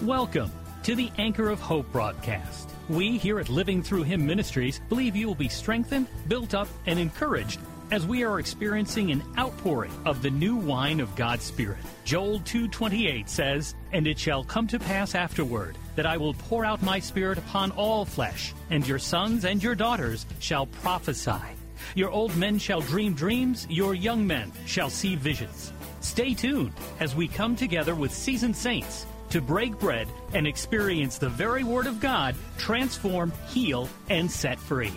Welcome to the Anchor of Hope broadcast. We here at Living Through Him Ministries believe you will be strengthened, built up, and encouraged as we are experiencing an outpouring of the new wine of God's Spirit. Joel 2:28 says, "And it shall come to pass afterward that I will pour out my spirit upon all flesh, and your sons and your daughters shall prophesy. Your old men shall dream dreams, your young men shall see visions." Stay tuned as we come together with seasoned saints to break bread and experience the very Word of God transform, heal, and set free.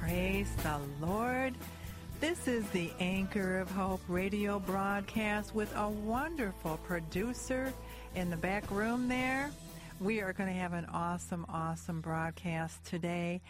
Praise the Lord. This is the Anchor of Hope radio broadcast with a wonderful producer in the back room there. We are going to have an awesome, awesome broadcast today.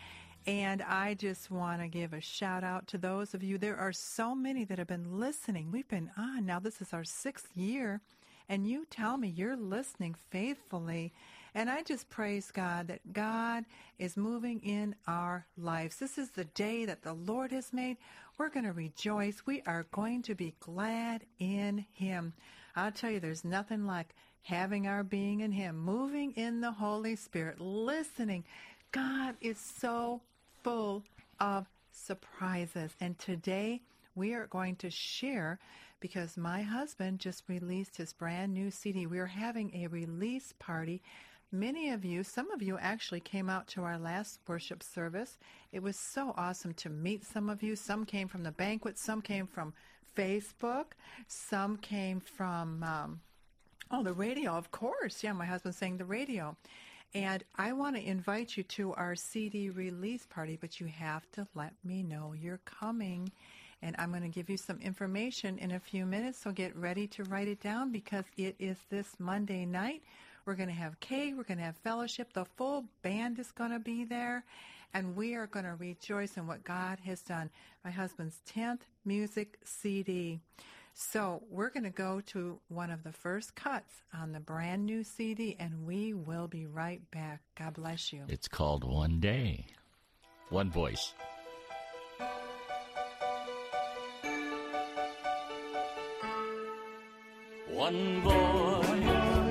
And I just want to give a shout out to those of you. There are so many that have been listening. We've been on now. This is our sixth year. And you tell me you're listening faithfully. And I just praise God that God is moving in our lives. This is the day that the Lord has made. We're going to rejoice. We are going to be glad in Him. I'll tell you, there's nothing like having our being in Him, moving in the Holy Spirit, listening. God is so full of surprises. And today we are going to share because my husband just released his brand new CD. We are having a release party. Many of you, some of you actually came out to our last worship service. It was so awesome to meet some of you. Some came from the banquet, some came from Facebook, some came from, um, oh, the radio, of course. Yeah, my husband's saying the radio. And I want to invite you to our CD release party, but you have to let me know you're coming. And I'm going to give you some information in a few minutes, so get ready to write it down because it is this Monday night. We're going to have cake, we're going to have fellowship. The full band is going to be there, and we are going to rejoice in what God has done. My husband's 10th music CD. So we're going to go to one of the first cuts on the brand new CD, and we will be right back. God bless you. It's called One Day. One voice. One voice,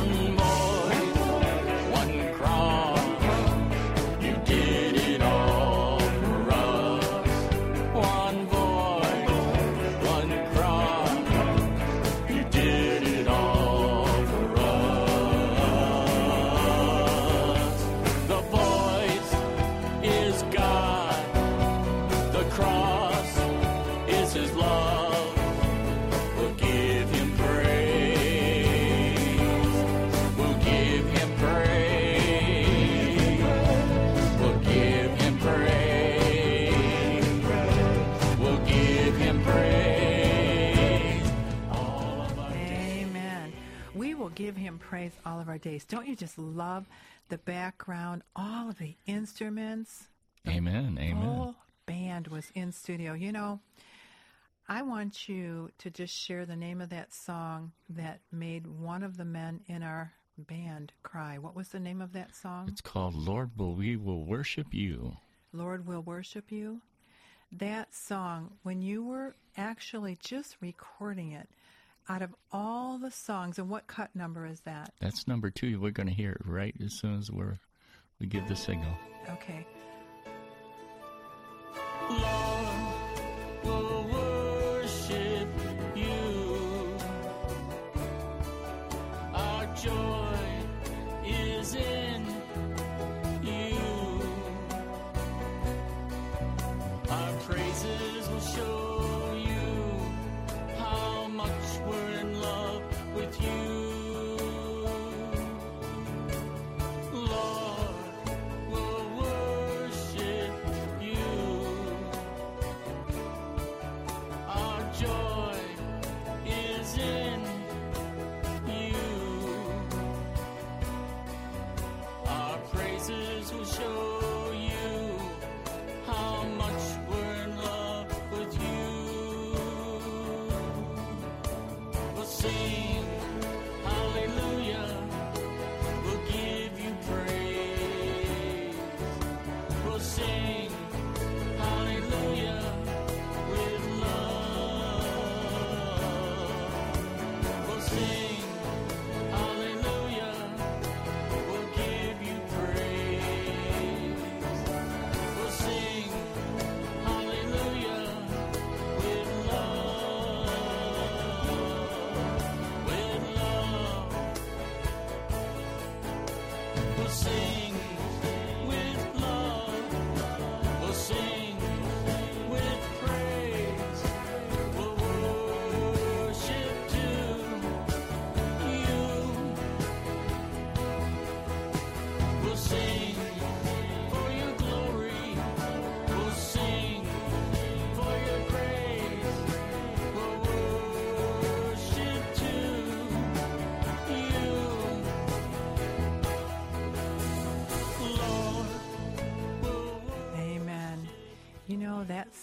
One all of our days. Don't you just love the background, all of the instruments? Amen. The Amen. whole band was in studio. You know, I want you to just share the name of that song that made one of the men in our band cry. What was the name of that song? It's called Lord, will we will worship you. Lord will worship you. That song, when you were actually just recording it, out of all the songs, and what cut number is that? That's number two. We're going to hear it right as soon as we're we give the signal. Okay. Lord,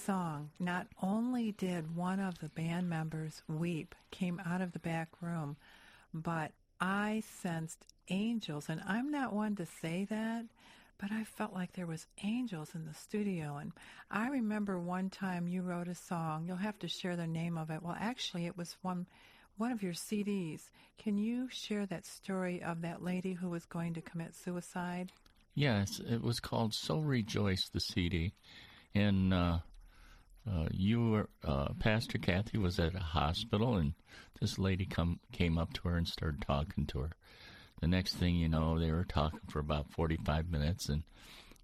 song, not only did one of the band members weep, came out of the back room, but I sensed angels. And I'm not one to say that, but I felt like there was angels in the studio. And I remember one time you wrote a song. You'll have to share the name of it. Well, actually, it was one one of your CDs. Can you share that story of that lady who was going to commit suicide? Yes, it was called "So Rejoice" the CD, and uh, uh, you were uh, Pastor Kathy was at a hospital, and this lady come came up to her and started talking to her. The next thing you know, they were talking for about forty-five minutes, and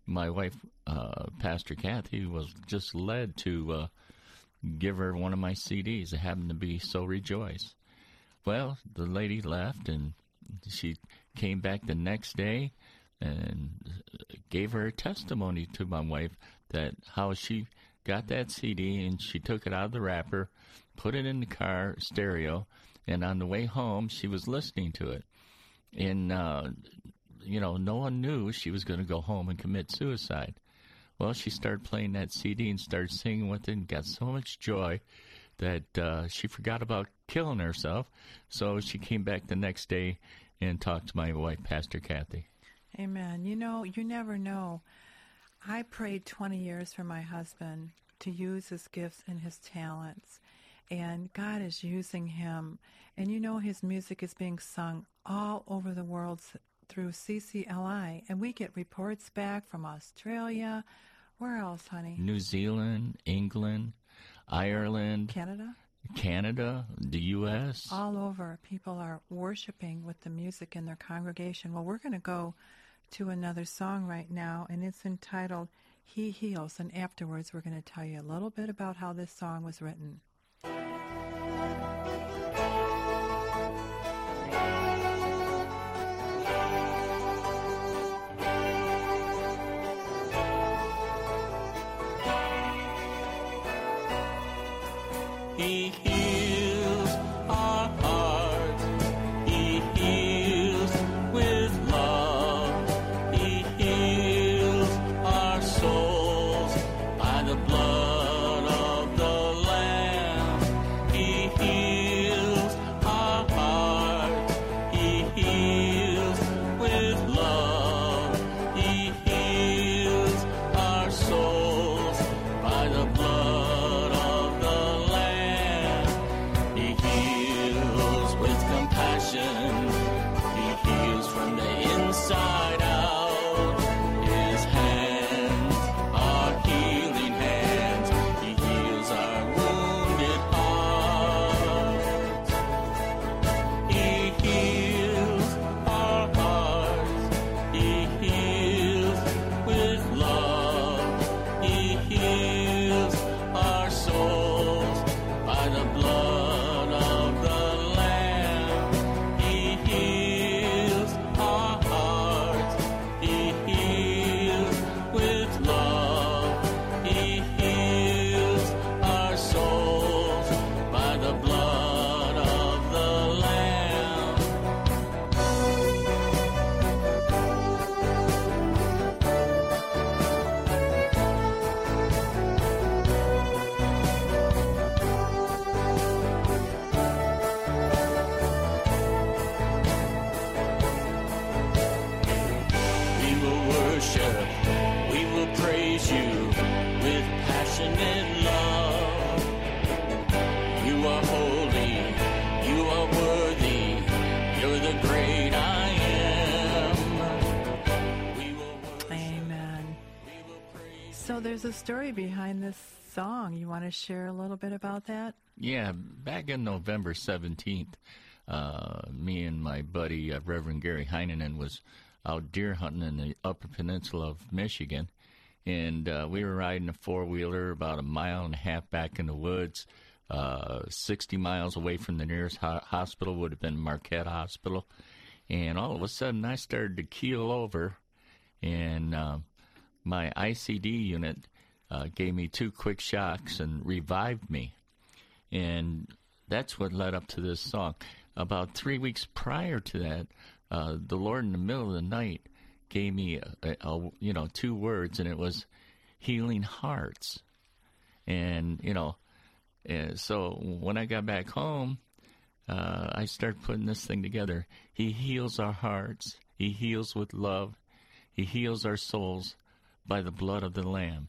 my wife, uh, Pastor Kathy, was just led to uh, give her one of my CDs. It happened to be "So Rejoice." Well, the lady left, and she came back the next day and gave her testimony to my wife that how she got that CD and she took it out of the wrapper, put it in the car stereo, and on the way home she was listening to it. And uh, you know, no one knew she was going to go home and commit suicide. Well, she started playing that CD and started singing with it and got so much joy that uh, she forgot about killing herself. So she came back the next day and talked to my wife, Pastor Kathy. Amen. You know, you never know. I prayed 20 years for my husband to use his gifts and his talents. And God is using him. And you know, his music is being sung all over the world through CCLI. And we get reports back from Australia. Where else, honey? New Zealand, England, Ireland, Canada? Canada, the U.S. all over people are worshiping with the music in their congregation well we're going to go to another song right now and it's entitled he heals and afterwards we're going to tell you a little bit about how this song was written there's a story behind this song. You want to share a little bit about that? Yeah, back in November 17th, uh, me and my buddy, uh, Reverend Gary Heineman, was out deer hunting in the Upper Peninsula of Michigan. And uh, we were riding a four wheeler about a mile and a half back in the woods. Uh, 60 miles away from the nearest ho- hospital would have been Marquette Hospital. And all of a sudden, I started to keel over, and uh, my ICD unit uh, gave me two quick shocks and revived me and that's what led up to this song. About three weeks prior to that, uh, the Lord in the middle of the night gave me, a, a, you know, two words, and it was healing hearts. And you know, uh, so when I got back home, uh, I started putting this thing together. He heals our hearts. He heals with love. He heals our souls by the blood of the Lamb.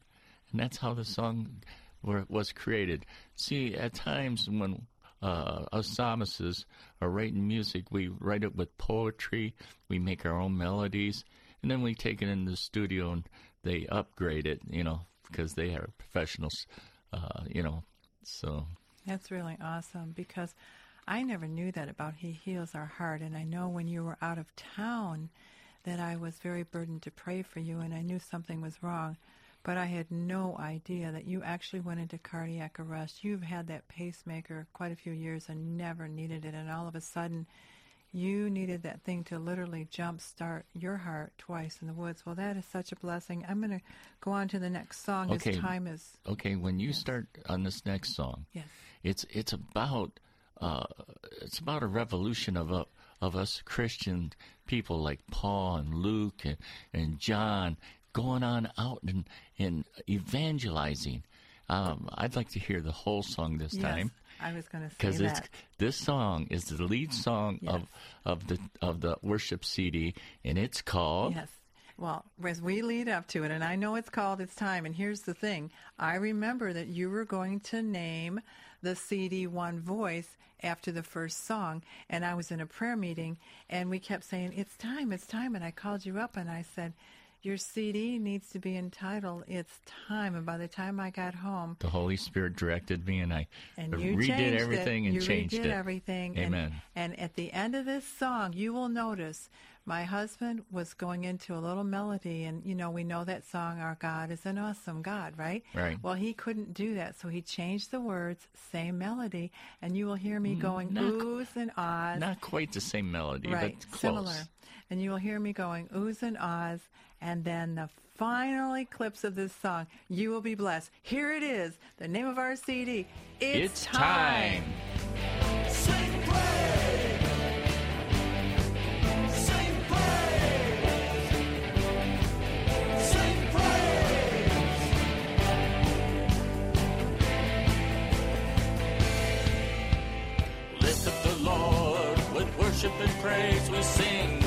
And that's how the song were, was created. See, at times when uh, us psalmists are writing music, we write it with poetry, we make our own melodies, and then we take it in the studio and they upgrade it, you know, because they are professionals, uh, you know. So, That's really awesome because I never knew that about He Heals Our Heart. And I know when you were out of town that I was very burdened to pray for you and I knew something was wrong. But I had no idea that you actually went into cardiac arrest. You've had that pacemaker quite a few years and never needed it. And all of a sudden, you needed that thing to literally jumpstart your heart twice in the woods. Well, that is such a blessing. I'm going to go on to the next song. Okay. His time is. okay, when you start on this next song, Yes. it's it's about uh, it's about a revolution of a, of us Christian people like Paul and Luke and, and John going on out and, and evangelizing. Um, I'd like to hear the whole song this time Yes, I was going to say because that. this song is the lead song of of the of the worship CD, and it's called Yes. Well, as we lead up to it, and I know it's called It's Time, and here's the thing. I remember that you were going to name the CD One Voice after the first song, and I was in a prayer meeting, and we kept saying, It's time, it's time, and I called you up and I said, Your CD needs to be entitled It's Time, and by the time I got home, the Holy Spirit directed me, and I and redid everything it. and you changed redid it. everything. Amen. And, and at the end of this song, you will notice my husband was going into a little melody, and you know we know that song, "Our God is an Awesome God," right? Right. Well, he couldn't do that, so he changed the words, same melody, and you will hear me going Mm, not- oohs and ahs. Not quite the same melody, Right, but close. similar. And you will hear me going oohs and ahs, and then the final clips of this song. You will be blessed. Here it is, the name of our CD. It's, It's time. Sing praise. Sing praise. Sing praise. Lift up the Lord with worship and praise. We sing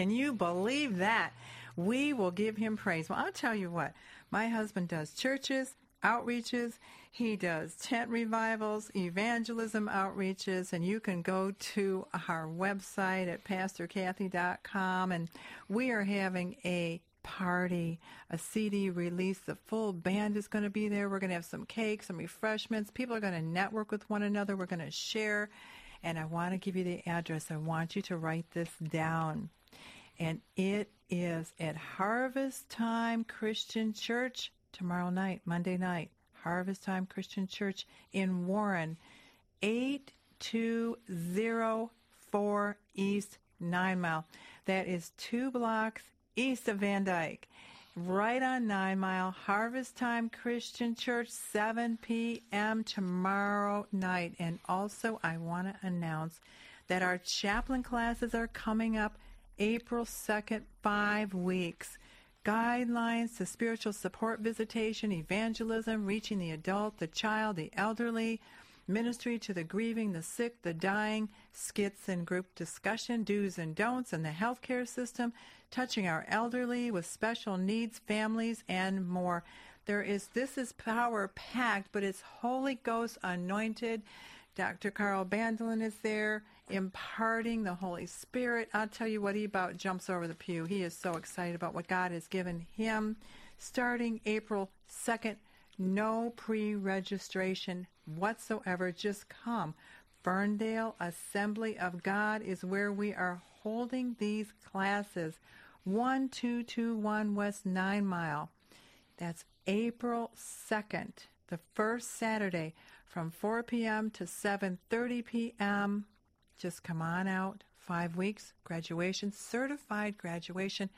Can you believe that? We will give him praise. Well, I'll tell you what, my husband does churches, outreaches, he does tent revivals, evangelism outreaches, and you can go to our website at pastorkathy.com and we are having a party, a CD release. The full band is going to be there. We're going to have some cake, some refreshments. People are going to network with one another. We're going to share. And I want to give you the address. I want you to write this down. And it is at Harvest Time Christian Church tomorrow night, Monday night. Harvest Time Christian Church in Warren, 8204 East Nine Mile. That is two blocks east of Van Dyke. Right on Nine Mile, Harvest Time Christian Church, 7 p.m. tomorrow night. And also, I want to announce that our chaplain classes are coming up April 2nd, five weeks. Guidelines to spiritual support visitation, evangelism, reaching the adult, the child, the elderly, ministry to the grieving, the sick, the dying, skits and group discussion, do's and don'ts in the healthcare system, touching our elderly with special needs, families, and more. There is this is power packed, but it's Holy Ghost anointed. Dr. Carl Bandolin is there imparting the Holy Spirit. I'll tell you what, he about jumps over the pew. He is so excited about what God has given him. Starting April 2nd, no pre registration whatsoever. Just come. Ferndale Assembly of God is where we are holding these classes. 1221 West 9 Mile. That's April 2nd, the first Saturday from 4 p.m. to 7:30 p.m. Just come on out. 5 weeks graduation, certified graduation,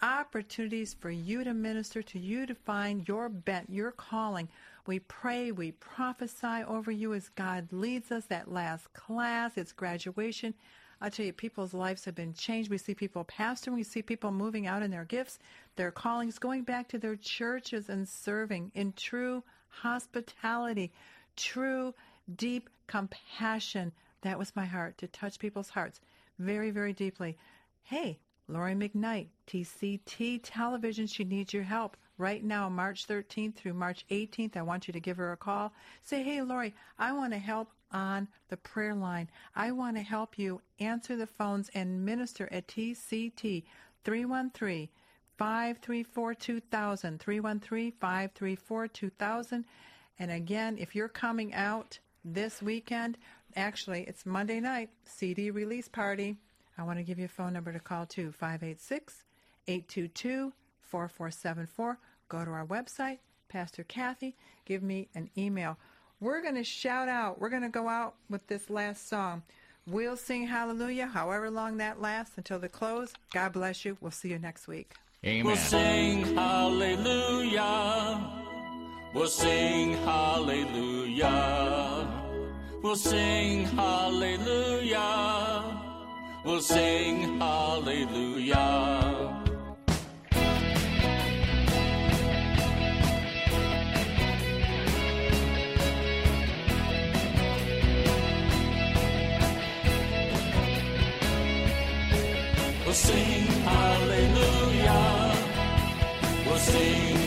opportunities for you to minister to you to find your bent, your calling. We pray, we prophesy over you as God leads us. That last class, it's graduation. I tell you, people's lives have been changed. We see people pastoring. We see people moving out in their gifts, their callings, going back to their churches and serving in true hospitality, true deep compassion. That was my heart, to touch people's hearts very, very deeply. Hey, Lori McKnight, TCT Television, she needs your help. Right now, March 13th through March 18th, I want you to give her a call. Say, hey, Lori, I want to help on the prayer line. I want to help you answer the phones and minister at TCT 313 534 2000. 313 534 2000. And again, if you're coming out this weekend, actually, it's Monday night, CD release party. I want to give you a phone number to call too 586 822 4474. Go to our website, Pastor Kathy. Give me an email. We're going to shout out. We're going to go out with this last song. We'll sing hallelujah, however long that lasts, until the close. God bless you. We'll see you next week. Amen. We'll sing hallelujah. We'll sing hallelujah. We'll sing hallelujah. We'll sing hallelujah. We'll sing hallelujah. We'll sing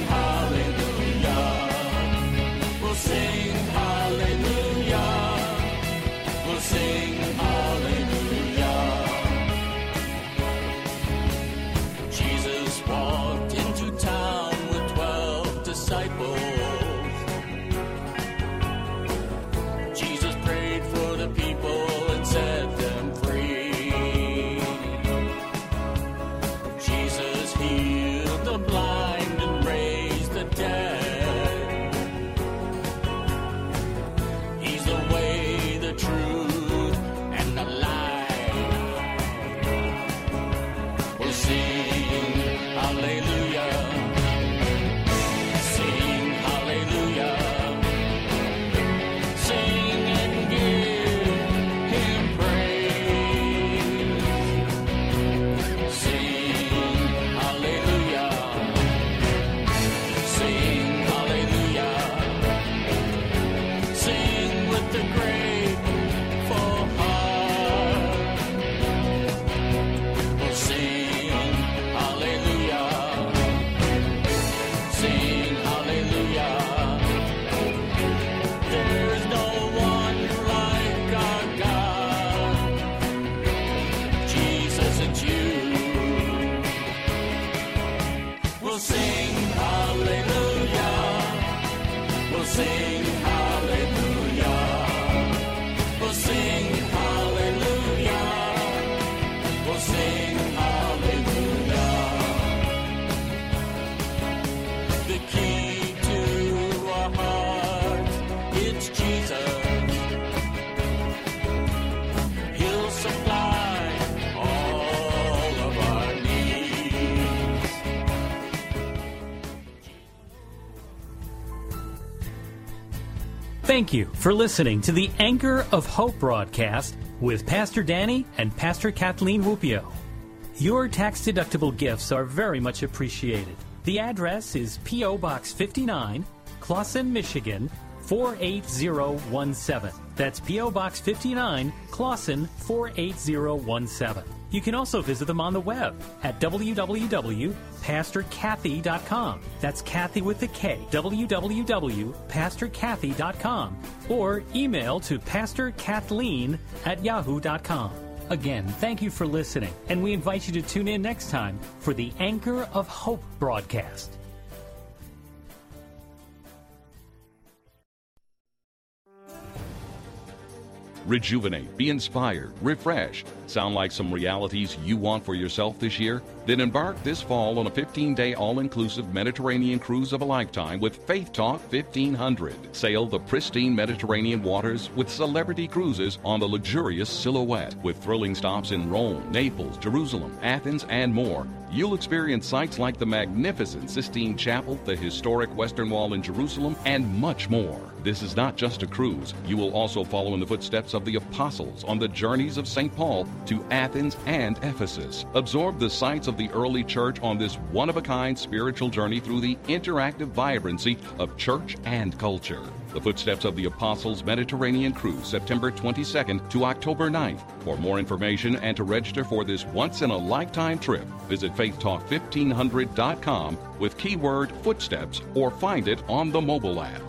Thank you for listening to the Anchor of Hope broadcast with Pastor Danny and Pastor Kathleen Rupio. Your tax deductible gifts are very much appreciated. The address is P.O. Box 59, Clawson, Michigan 48017. That's P.O. Box 59, Clawson 48017. You can also visit them on the web at www.pastorkathy.com. That's Kathy with the K. www.pastorkathy.com. Or email to pastorkathleen at yahoo.com. Again, thank you for listening, and we invite you to tune in next time for the Anchor of Hope broadcast. Rejuvenate, be inspired, refresh. Sound like some realities you want for yourself this year? Then embark this fall on a 15 day all inclusive Mediterranean cruise of a lifetime with Faith Talk 1500. Sail the pristine Mediterranean waters with celebrity cruises on the luxurious Silhouette with thrilling stops in Rome, Naples, Jerusalem, Athens, and more. You'll experience sights like the magnificent Sistine Chapel, the historic Western Wall in Jerusalem, and much more. This is not just a cruise. You will also follow in the footsteps of the apostles on the journeys of St. Paul to Athens and Ephesus. Absorb the sights of the early church on this one of a kind spiritual journey through the interactive vibrancy of church and culture. The Footsteps of the Apostles Mediterranean Cruise, September 22nd to October 9th. For more information and to register for this once in a lifetime trip, visit faithtalk1500.com with keyword footsteps or find it on the mobile app.